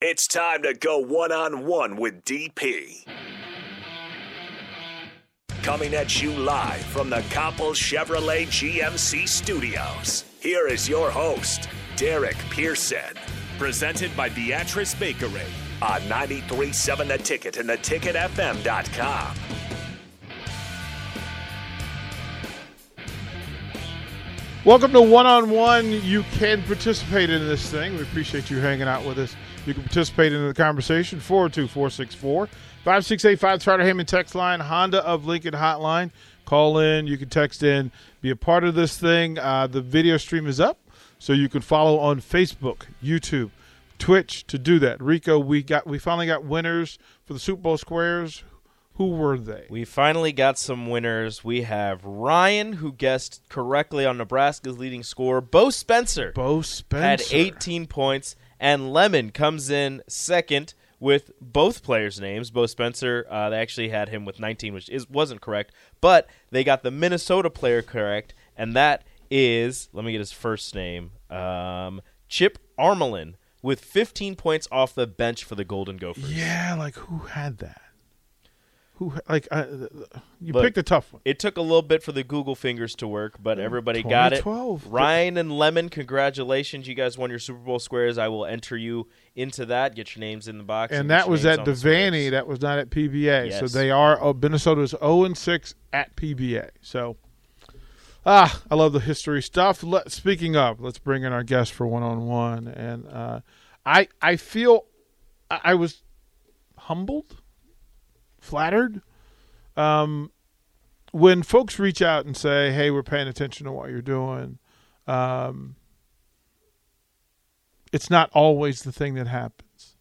It's time to go one on one with DP. Coming at you live from the Coppel Chevrolet GMC studios. Here is your host, Derek Pearson. Presented by Beatrice Bakery. On 93.7 The Ticket and theticketfm.com. Welcome to One on One. You can participate in this thing. We appreciate you hanging out with us. You can participate in the conversation 402 464 5685 Trotter Hammond text line, Honda of Lincoln hotline. Call in. You can text in. Be a part of this thing. Uh, the video stream is up, so you can follow on Facebook, YouTube, Twitch to do that. Rico, we got we finally got winners for the Super Bowl squares. Who were they? We finally got some winners. We have Ryan, who guessed correctly on Nebraska's leading scorer. Bo Spencer Bo Spencer had 18 points, and Lemon comes in second with both players' names. Bo Spencer, uh, they actually had him with 19, which is wasn't correct, but they got the Minnesota player correct, and that is let me get his first name, um, Chip Armelin, with 15 points off the bench for the Golden Gophers. Yeah, like who had that? Who like uh, you Look, picked a tough one. It took a little bit for the Google fingers to work, but everybody got it. 2012. Ryan and Lemon, congratulations! You guys won your Super Bowl squares. I will enter you into that. Get your names in the box. And get that was at the Devaney. That was not at PBA. So they are. Oh, Minnesota is zero and six at PBA. So, ah, I love the history stuff. Let, speaking of, let's bring in our guest for one on one. And uh, I I feel I, I was humbled, flattered. Um, when folks reach out and say, "Hey, we're paying attention to what you're doing," um, it's not always the thing that happens.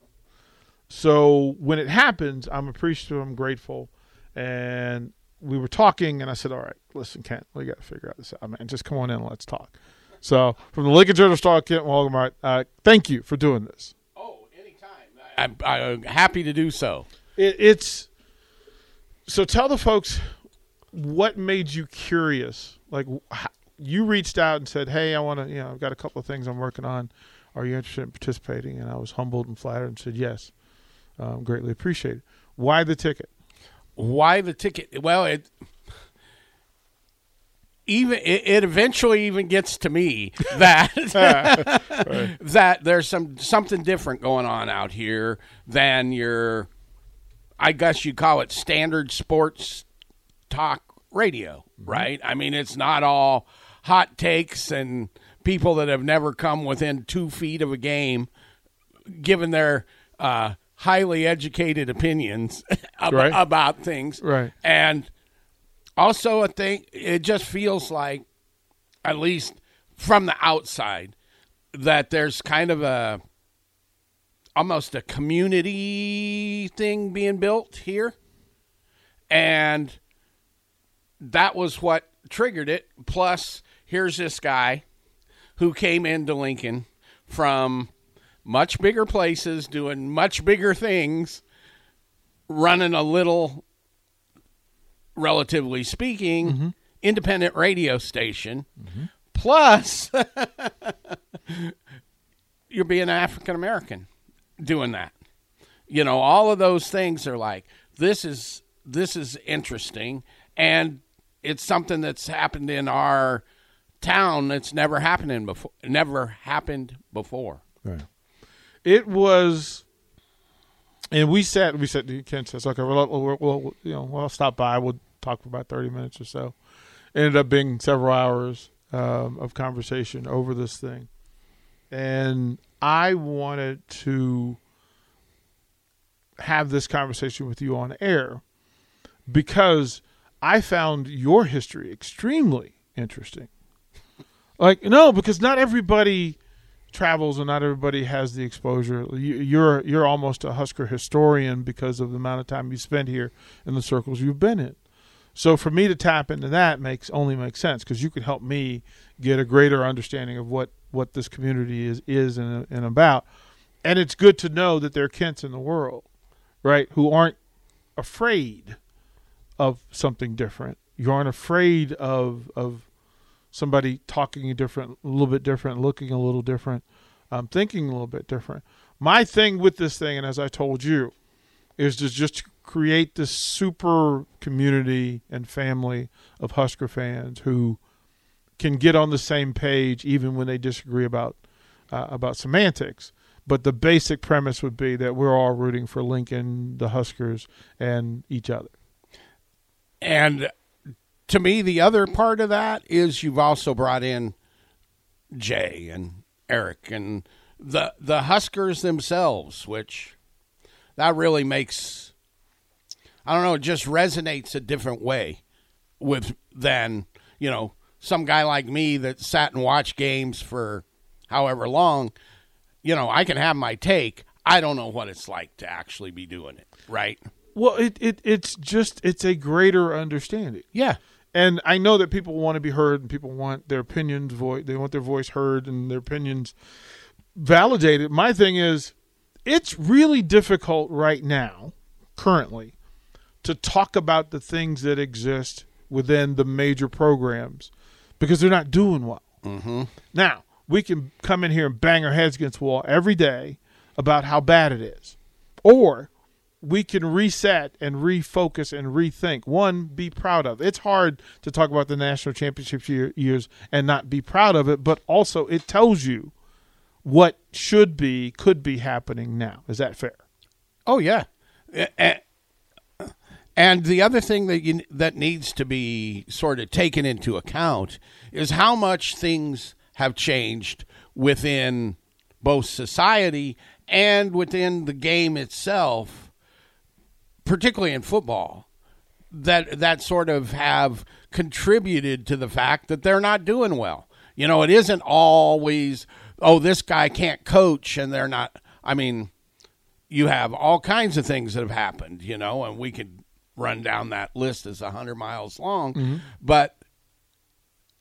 So when it happens, I'm appreciative, I'm grateful, and we were talking, and I said, "All right, listen, Kent, we got to figure out this out, man. Just come on in, and let's talk." So from the Lincoln Journal Star, Kent Wolgamott, uh, thank you for doing this. Oh, anytime. I'm, I'm happy to do so. It, it's so tell the folks what made you curious. Like you reached out and said, "Hey, I want to. You know, I've got a couple of things I'm working on. Are you interested in participating?" And I was humbled and flattered and said, "Yes, um, greatly appreciated." Why the ticket? Why the ticket? Well, it even it, it eventually even gets to me that that there's some something different going on out here than your I guess you call it standard sports talk radio, right? I mean, it's not all hot takes and people that have never come within two feet of a game given their uh, highly educated opinions ab- Right. about things. Right. And also, I think it just feels like, at least from the outside, that there's kind of a almost a community thing being built here. And that was what triggered it. Plus, here's this guy who came into Lincoln from much bigger places, doing much bigger things, running a little, relatively speaking, mm-hmm. independent radio station. Mm-hmm. Plus, you're being African American doing that. You know, all of those things are like this is this is interesting and it's something that's happened in our town that's never happened in before never happened before. Right. It was, and we said we said Ken says okay, we'll, we'll, we'll you know we'll stop by. We'll talk for about thirty minutes or so. Ended up being several hours um, of conversation over this thing, and I wanted to have this conversation with you on air because I found your history extremely interesting. Like no, because not everybody travels and not everybody has the exposure. You, you're you're almost a Husker historian because of the amount of time you spent here and the circles you've been in. So for me to tap into that makes only makes sense because you could help me get a greater understanding of what what this community is is and, and about. And it's good to know that there are Kents in the world, right, who aren't afraid of something different. You aren't afraid of of somebody talking a different, a little bit different, looking a little different, um, thinking a little bit different. My thing with this thing, and as I told you, is to just create this super community and family of Husker fans who can get on the same page even when they disagree about uh, about semantics. But the basic premise would be that we're all rooting for Lincoln, the Huskers, and each other. And to me, the other part of that is you've also brought in Jay and Eric and the the Huskers themselves, which that really makes I don't know, it just resonates a different way with than, you know, some guy like me that sat and watched games for however long. You know, I can have my take. I don't know what it's like to actually be doing it, right? Well, it, it it's just it's a greater understanding. Yeah. And I know that people want to be heard and people want their opinions voice they want their voice heard and their opinions validated. My thing is it's really difficult right now, currently, to talk about the things that exist within the major programs because they're not doing well. Mm-hmm. Now, we can come in here and bang our heads against the wall every day about how bad it is. Or we can reset and refocus and rethink. One, be proud of. It's hard to talk about the national championship year, years and not be proud of it, but also it tells you what should be, could be happening now. Is that fair? Oh yeah. And the other thing that you, that needs to be sort of taken into account is how much things have changed within both society and within the game itself, particularly in football, that that sort of have contributed to the fact that they're not doing well. You know, it isn't always oh this guy can't coach and they're not. I mean, you have all kinds of things that have happened. You know, and we could run down that list as 100 miles long. But,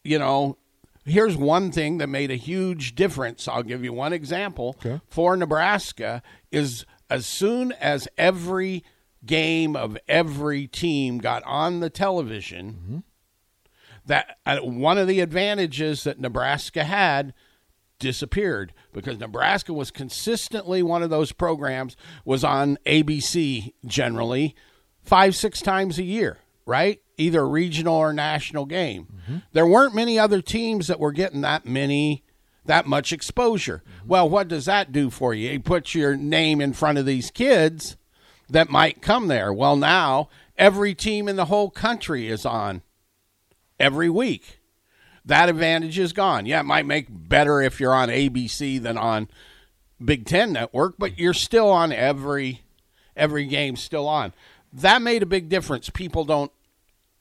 you know, here's one thing that made a huge difference. I'll give you one example. Okay. For Nebraska is as soon as every game of every team got on the television, that uh, one of the advantages that Nebraska had disappeared because Nebraska was consistently one of those programs was on ABC generally five six times a year right? Either regional or national game. Mm-hmm. There weren't many other teams that were getting that many that much exposure. Mm-hmm. Well what does that do for you? It puts your name in front of these kids that might come there. Well now every team in the whole country is on every week that advantage is gone. Yeah, it might make better if you're on ABC than on Big Ten Network, but you're still on every every game still on. That made a big difference. People don't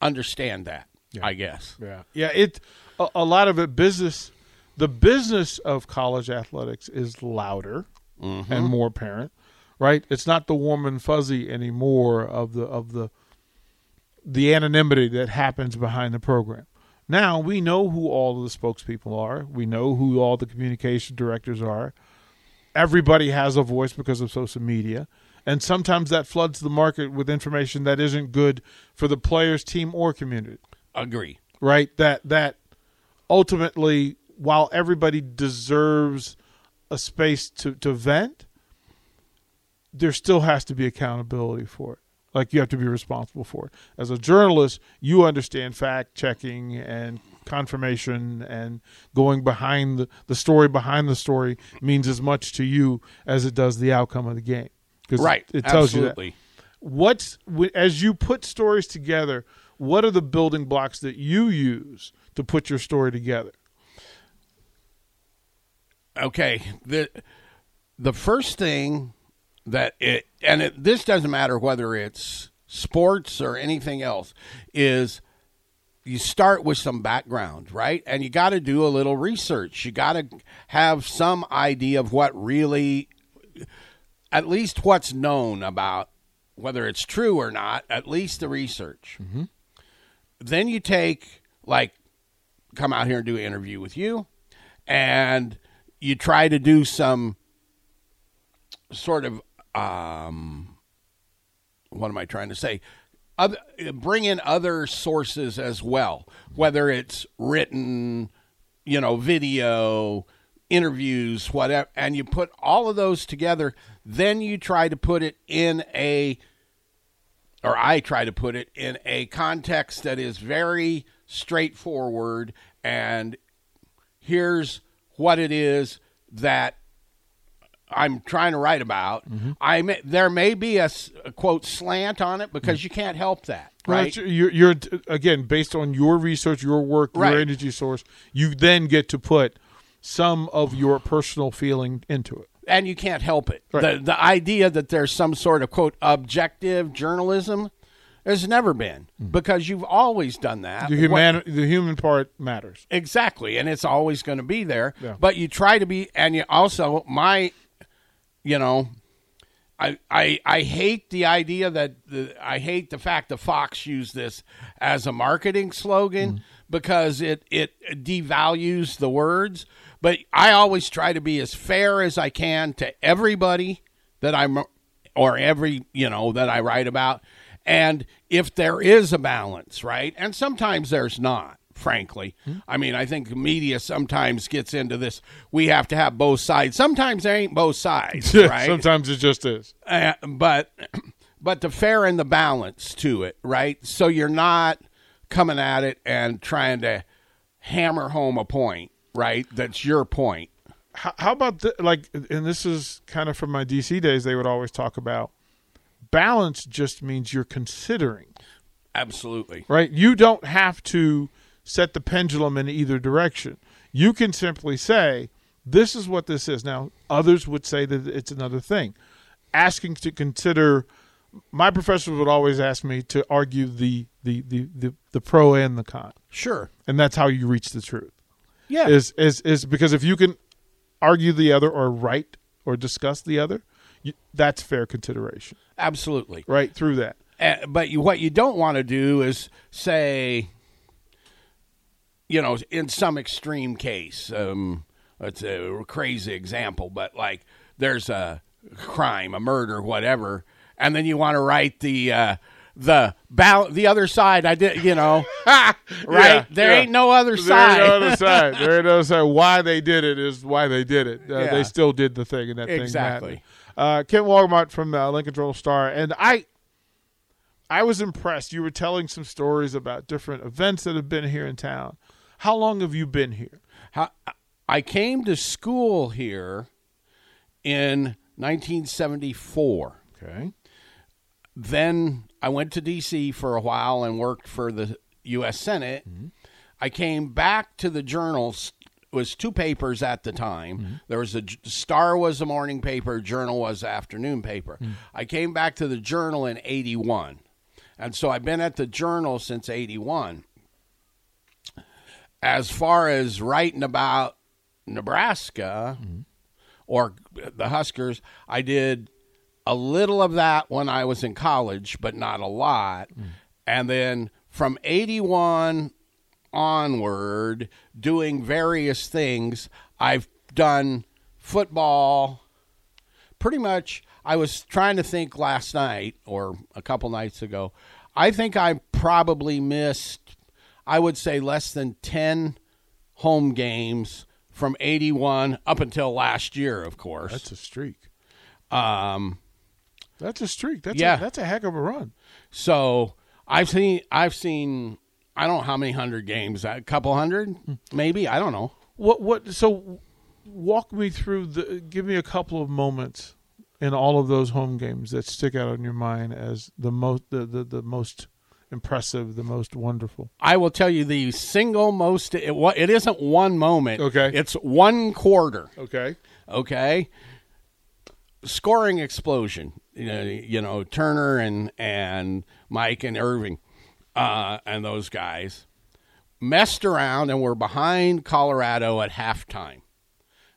understand that. I guess. Yeah, yeah. It a, a lot of it business. The business of college athletics is louder mm-hmm. and more apparent, right? It's not the warm and fuzzy anymore of the of the the anonymity that happens behind the program. Now we know who all of the spokespeople are. We know who all the communication directors are. Everybody has a voice because of social media. And sometimes that floods the market with information that isn't good for the players, team, or community Agree. right that that ultimately while everybody deserves a space to to vent there still has to be accountability for it like you have to be responsible for. It as a journalist you understand fact checking and confirmation and going behind the, the story behind the story means as much to you as it does the outcome of the game. Right. it tells you that. Absolutely. what's as you put stories together what are the building blocks that you use to put your story together? Okay. The the first thing that it and it, this doesn't matter whether it's sports or anything else is you start with some background right? And you got to do a little research. You got to have some idea of what really at least what's known about whether it's true or not at least the research. Mm-hmm. Then you take like come out here and do an interview with you and you try to do some sort of um what am i trying to say? Other, bring in other sources as well whether it's written you know video interviews, whatever, and you put all of those together, then you try to put it in a, or I try to put it in a context that is very straightforward and here's what it is that I'm trying to write about. Mm-hmm. I may, there may be a quote slant on it because you can't help that, right? it's- You're, you're again based on your research, your work, Right. your energy source. You then get to put some of your personal feeling into it. and you can't help it. Right. The the idea that there's some sort of quote objective journalism has never been because you've always done that. The What- human, the human part matters. exactly, and it's always going to be there. Yeah. But you try to be, and you also my, you know. I, I, I hate the idea that the, I hate the fact that Fox used this as a marketing slogan mm-hmm. because it, it devalues the words. But I always try to be as fair as I can to everybody that I'm or every you know that I write about. And if there is a balance, right? And sometimes there's not, frankly. I mean, I think media sometimes gets into this we have to have both sides. Sometimes there ain't both sides, right? Sometimes it just is. Uh, but but the fair and the balance to it, right? So you're not coming at it and trying to hammer home a point, right? That's your point. How, how about the, like, and this is kind of from my DC days. They would always talk about balance. Just means you're considering, Absolutely. right? You don't have to set the pendulum in either direction. You can simply say, "This is what this is." Now, others would say that it's another thing. Asking to consider. My professors would always ask me to argue the the the the, the pro and the con, Sure. and that's how you reach the truth. Yeah. is is is because if you can argue the other or write or discuss the other, you, that's fair consideration, Absolutely. right? Through that, Uh, but you, what you don't want to do is say, you know, in some extreme case, um, it's a crazy example, but like there's a crime, a murder, whatever, and then you want to write the uh, the bal- the other side. I did, you know, right? Yeah, there yeah. ain't no other side. there ain't no other side. There ain't no other side. Why they did it is why they did it. Uh, Yeah. They still did the thing, and that Exactly. thing mattered. Uh, Kent Wolgamott from uh, Lincoln Journal Star, and I. I was impressed. You were telling some stories about different events that have been here in town. How long have you been here? How, I came to school here in 1974. Okay. then I went to D.C. for a while and worked for the U.S. Senate. Mm-hmm. I came back to the journals. It was two papers at the time. Mm-hmm. There was a Star was a morning paper, Journal was afternoon paper. Mm-hmm. I came back to the Journal in '81, and so I've been at the Journal since '81. As far as writing about Nebraska mm-hmm. or the Huskers, I did a little of that when I was in college, but not a lot. Mm. And then from 81 onward, doing various things, I've done football. Pretty much, I was trying to think last night or a couple nights ago. I think I probably missed, I would say, less than 10 home games from 81 up until last year, of course. That's a streak. um, That's a streak. That's Yeah. a, that's a heck of a run. So I've seen I've seen I don't know how many hundred games, a couple hundred, maybe I don't know. What what? So, walk me through the. Give me a couple of moments in all of those home games that stick out in your mind as the most the the, the most impressive, the most wonderful. I will tell you the single most. It, it isn't one moment. Okay. it's one quarter. Okay. Okay, scoring explosion. You know, you know Turner and and Mike and Irving, uh, and those guys messed around and were behind Colorado at halftime.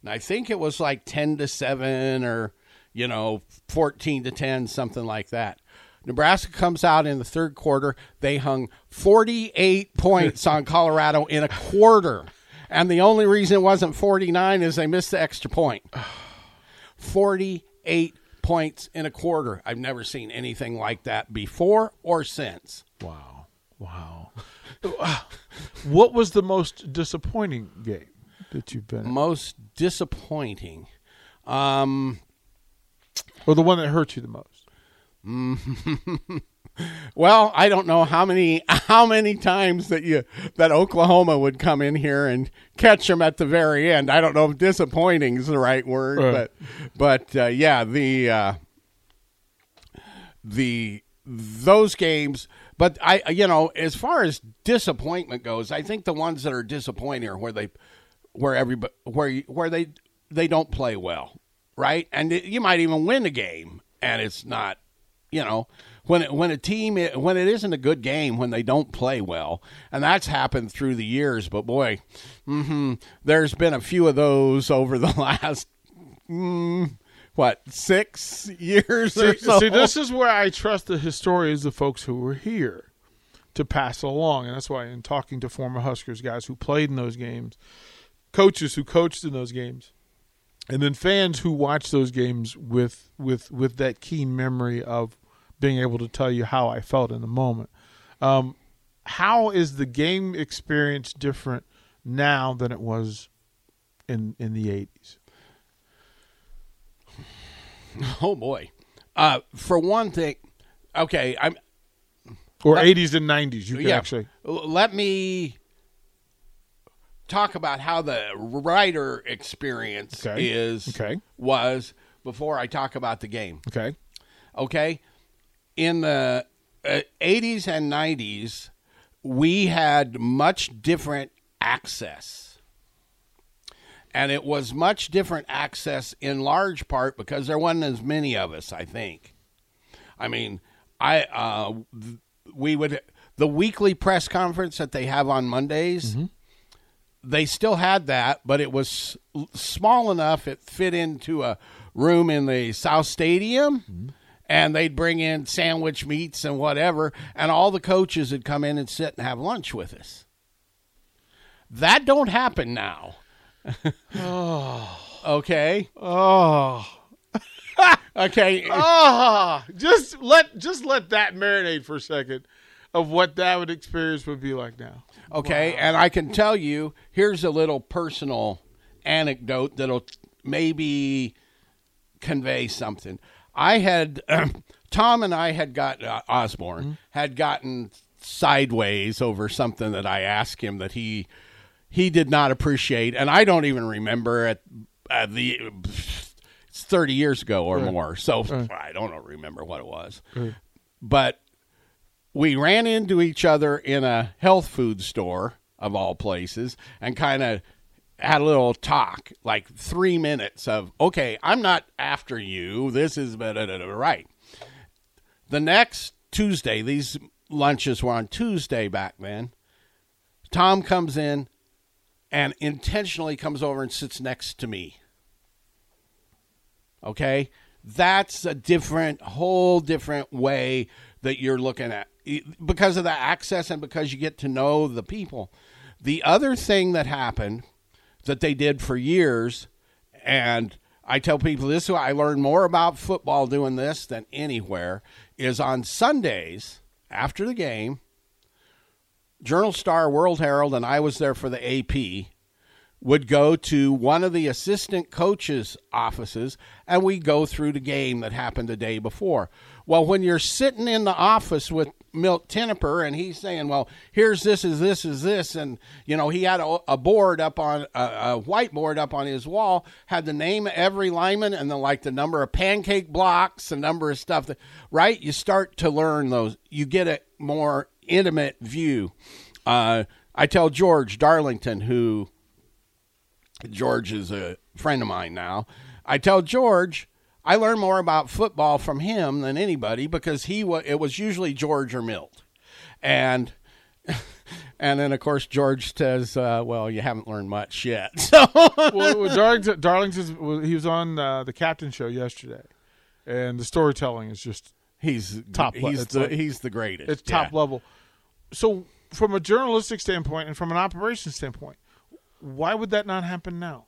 And I think it was like 10 to 7 or, you know, 14 to 10, something like that. Nebraska comes out in the third quarter. They hung 48 points on Colorado in a quarter. And the only reason it wasn't 49 is they missed the extra point. 48 points in a quarter. I've never seen anything like that before or since. Wow. Wow. what was the most disappointing game? that you've been, at? most disappointing. Um, or the one that hurt you the most? well, I don't know how many how many times that you that Oklahoma would come in here and catch them at the very end. I don't know if disappointing is the right word, Right. but but uh, yeah, the uh, the those games. But I, you know, as far as disappointment goes, I think the ones that are disappointing are where they, where everybody, where where they they don't play well, right? And it, you might even win a game, and it's not, you know, when it, when a team when it isn't a good game when they don't play well, and that's happened through the years. But boy, hmm there's been a few of those over the last. Mm, what six years or See, so? see, this is where I trust the historians, the folks who were here, to pass along, and that's why in talking to former Huskers guys who played in those games, coaches who coached in those games, and then fans who watch those games with with with that keen memory of being able to tell you how I felt in the moment. Um, how is the game experience different now than it was in in the eighties? Oh boy. Uh, for one thing, okay, I'm Or eighties and nineties? You can yeah. actually let me talk about how the writer experience Okay. is Okay. was before I talk about the game. okay. Okay, in the uh, 80s and 90s, we had much different access. And it was much different access in large part because there wasn't as many of us, I think. I mean, I uh, th- we would the weekly press conference that they have on Mondays. They still had that, but it was small enough it fit into a room in the South Stadium, and they'd bring in sandwich meats and whatever, and all the coaches would come in and sit and have lunch with us. That don't happen now. Okay. Oh, Okay. ah! Just let just let that marinate for a second of what that would experience would be like now. Okay, and I can tell you, here's a little personal anecdote that'll maybe convey something. I had Tom and I had got uh, Osborne had gotten sideways over something that I asked him that he he did not appreciate, and I don't even remember at, at the it's thirty years ago or more, so I don't remember what it was, but we ran into each other in a health food store of all places and kind of had a little talk like three minutes of okay i'm not after you. This is right. The next tuesday these lunches were on tuesday back then tom comes in and intentionally comes over and sits next to me. Okay? That's a different whole different way that you're looking at because of the access and because you get to know the people the other thing that happened that they did for years and i tell people this is i learned more about football doing this than anywhere is on sundays after the game journal star world herald and i was there for the ap would go to one of the assistant coaches' offices and we go through the game that happened the day before. Well, when you're sitting in the office with Milt Tenopir and he's saying, "Well, here's this, is this, is this," and you know he had a, a board up on a, a whiteboard up on his wall, had the name of every lineman and the like the number of pancake blocks, the number of stuff that right. You start to learn those. You get a more intimate view. Uh, I tell George Darlington who George is a friend of mine now. I tell George I learned more about football from him than anybody because he was it was usually George or Milt, and and then of course George says, uh, "Well, you haven't learned much yet." So well, Darlington, Darlington's he was on uh, the captain show yesterday, and the storytelling is just he's Top He's the like- he's the greatest. it's top Yeah. level. So, from a journalistic standpoint and from an operations standpoint, why would that not happen now?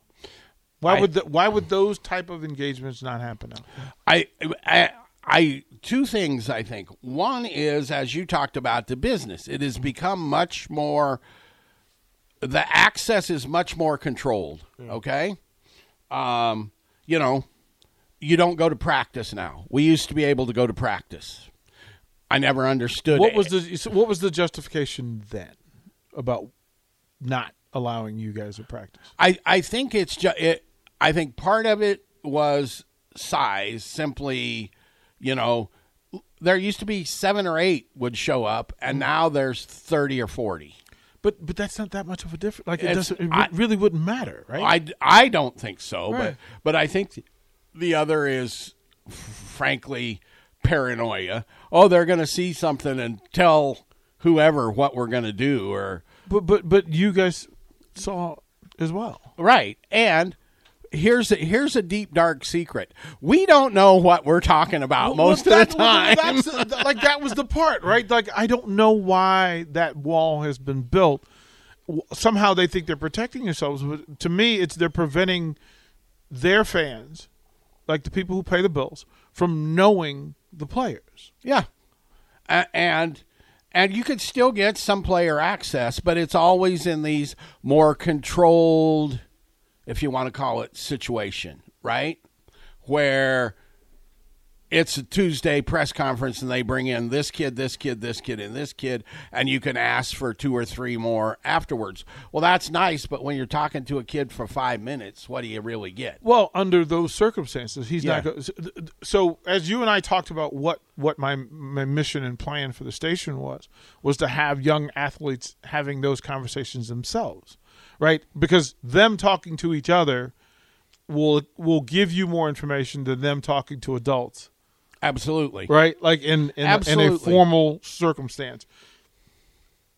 Why I- would the, why would those type of engagements not happen now? I, I, I, two things I think. One is, as you talked about, the business. It has become much more the access is much more controlled. Okay, um, you know, you don't go to practice now. We used to be able to go to practice. I never understood What it. was the what was the justification then about not allowing you guys to practice? I, I think it's just it. I think part of it was size. Simply, you know, there used to be seven or eight would show up, and mm-hmm. now there's thirty or forty. But but that's not that much of a difference. Like it It's- doesn't. It I- really wouldn't matter, right? I, I don't think so, Right. but but I think the other is frankly paranoia. Oh, they're going to see something and tell whoever what we're going to do, or but but but you guys saw as well. right and. Here's a, here's a deep dark secret. We don't know what we're talking about most Well, of the time. well, that's, like that was the part, right? Like I don't know why that wall has been built. Somehow they think they're protecting themselves, but to me, it's they're preventing their fans, like the people who pay the bills, from knowing the players. Yeah, A- and and you could still get some player access, but it's always in these more controlled, if you want to call it, situation, right? Where it's a Tuesday press conference and they bring in this kid, this kid, this kid, and this kid, and you can ask for two or three more afterwards. Well, that's nice, but when you're talking to a kid for five minutes, what do you really get? Well, under those circumstances, he's not. Go- so, as you and I talked about what what my my mission and plan for the station was, was to have young athletes having those conversations themselves, right? Because them talking to each other will will give you more information than them talking to adults, Absolutely. right? Like in in, in a formal circumstance.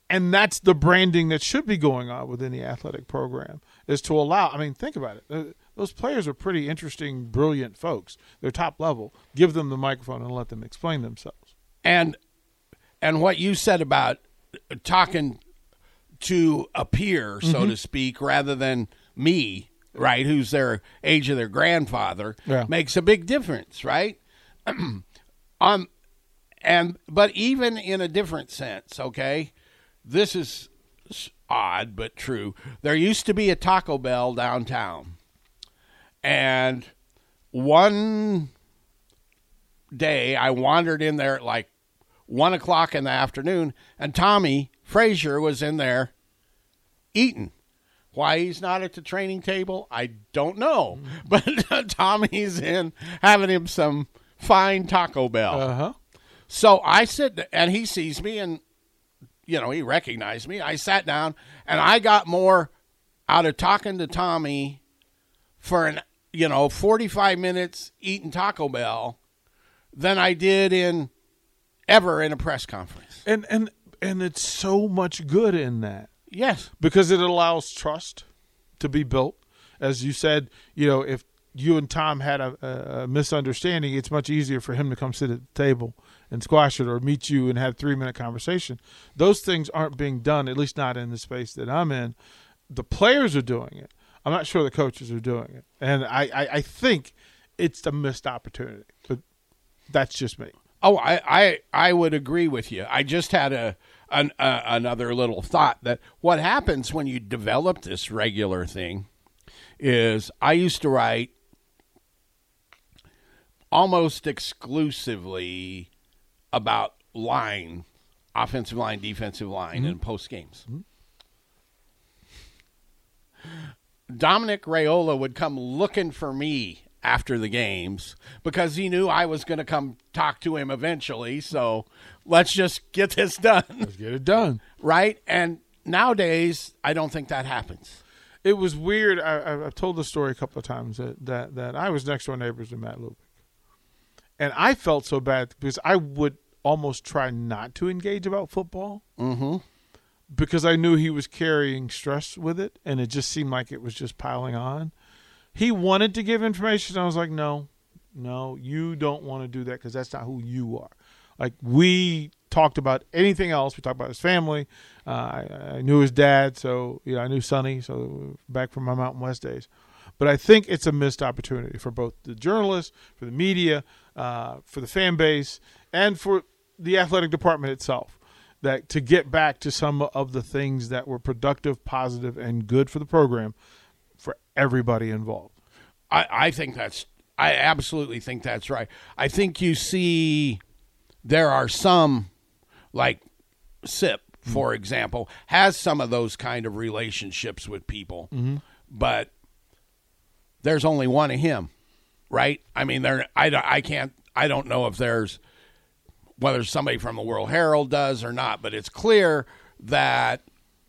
And that's the branding that should be going on within the athletic program is to allow. I mean, think about it. Uh, Those players are pretty interesting, brilliant folks. They're top level. Give them the microphone and let them explain themselves. and and what you said about talking to a peer, so Mm-hmm. to speak, rather than me, right, who's their age of their grandfather, Yeah. makes a big difference, right? um, and but even in a different sense, okay, this is odd but true. There used to be a Taco Bell downtown, and one day I wandered in there at like one o'clock in the afternoon, and Tommie Frazier was in there eating. Why he's not at the training table, I don't know. But Tommie's in having him some fine Taco Bell. Uh huh. So I sit, and he sees me, and you know he recognized me. I sat down, and I got more out of talking to Tommie for an you know forty five minutes eating Taco Bell than I did in ever in a press conference. And and and it's so much good in that. Yes, because it allows trust to be built. As you said, you know, if you and Tom had a, a, misunderstanding, it's much easier for him to come sit at the table and squash it, or meet you and have three minute conversation. Those things aren't being done, at least not in the space that I'm in. The players are doing it. I'm not sure the coaches are doing it, and I, I, I think it's a missed opportunity. But that's just me. Oh, I, I, I would agree with you. I just had a an, uh, another little thought that what happens when you develop this regular thing is I used to write almost exclusively about line, offensive line, defensive line, and post games. Dominic Raiola would come looking for me after the games because he knew I was going to come talk to him eventually. So let's just get this done, Let's get it done. right? And nowadays, I don't think that happens. It was weird. I, I've told the story a couple of times that, that, that I was next door neighbors to Matt Lubick. And I felt so bad because I would almost try not to engage about football Mm-hmm. because I knew he was carrying stress with it and it just seemed like it was just piling on. He wanted to give information. I was like, no, no, you don't want to do that because that's not who you are. Like, we talked about anything else. We talked about his family. Uh, I, I knew his dad, so you know, I knew Sonny, so back from my Mountain West days. But I think it's a missed opportunity for both the journalists, for the media, uh, for the fan base, and for the athletic department itself. that to get back to some of the things that were productive, positive, and good for the program for everybody involved. I, I think that's I absolutely think that's right. I think you see there are some like SIP, for mm-hmm. example, has some of those kind of relationships with people, mm-hmm. but there's only one of him, right? I mean, there I, don't- I can't I don't know if there's whether somebody from the World Herald does or not, but it's clear that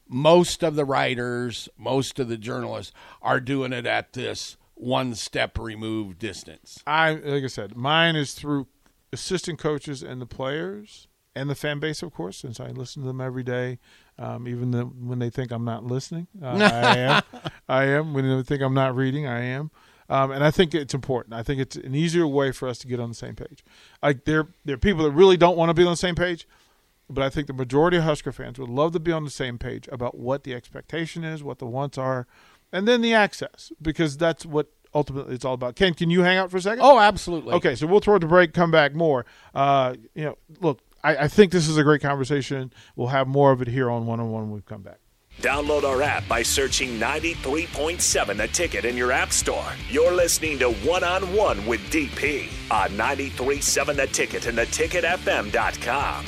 most of the writers, most of the journalists are doing it at this one step removed distance. I like I said, mine is through assistant coaches and the players and the fan base, of course, since I listen to them every day. Um, even the, when they think I'm not listening, uh, I am. I am. When they think I'm not reading, I am. Um, and I think it's important. I think it's an easier way for us to get on the same page. Like there, there are people that really don't want to be on the same page, but I think the majority of Husker fans would love to be on the same page about what the expectation is, what the wants are, and then the access, because that's what ultimately it's all about. Ken, can you hang out for a second? Oh, absolutely. Okay, so we'll throw it to break, come back more. Uh, you know, look, I, I think this is a great conversation. We'll have more of it here on one on one when we come back. Download our app by searching 93.7 The Ticket in your app store. You're listening to One on One with DP on 93.7 The Ticket and theticketfm.com.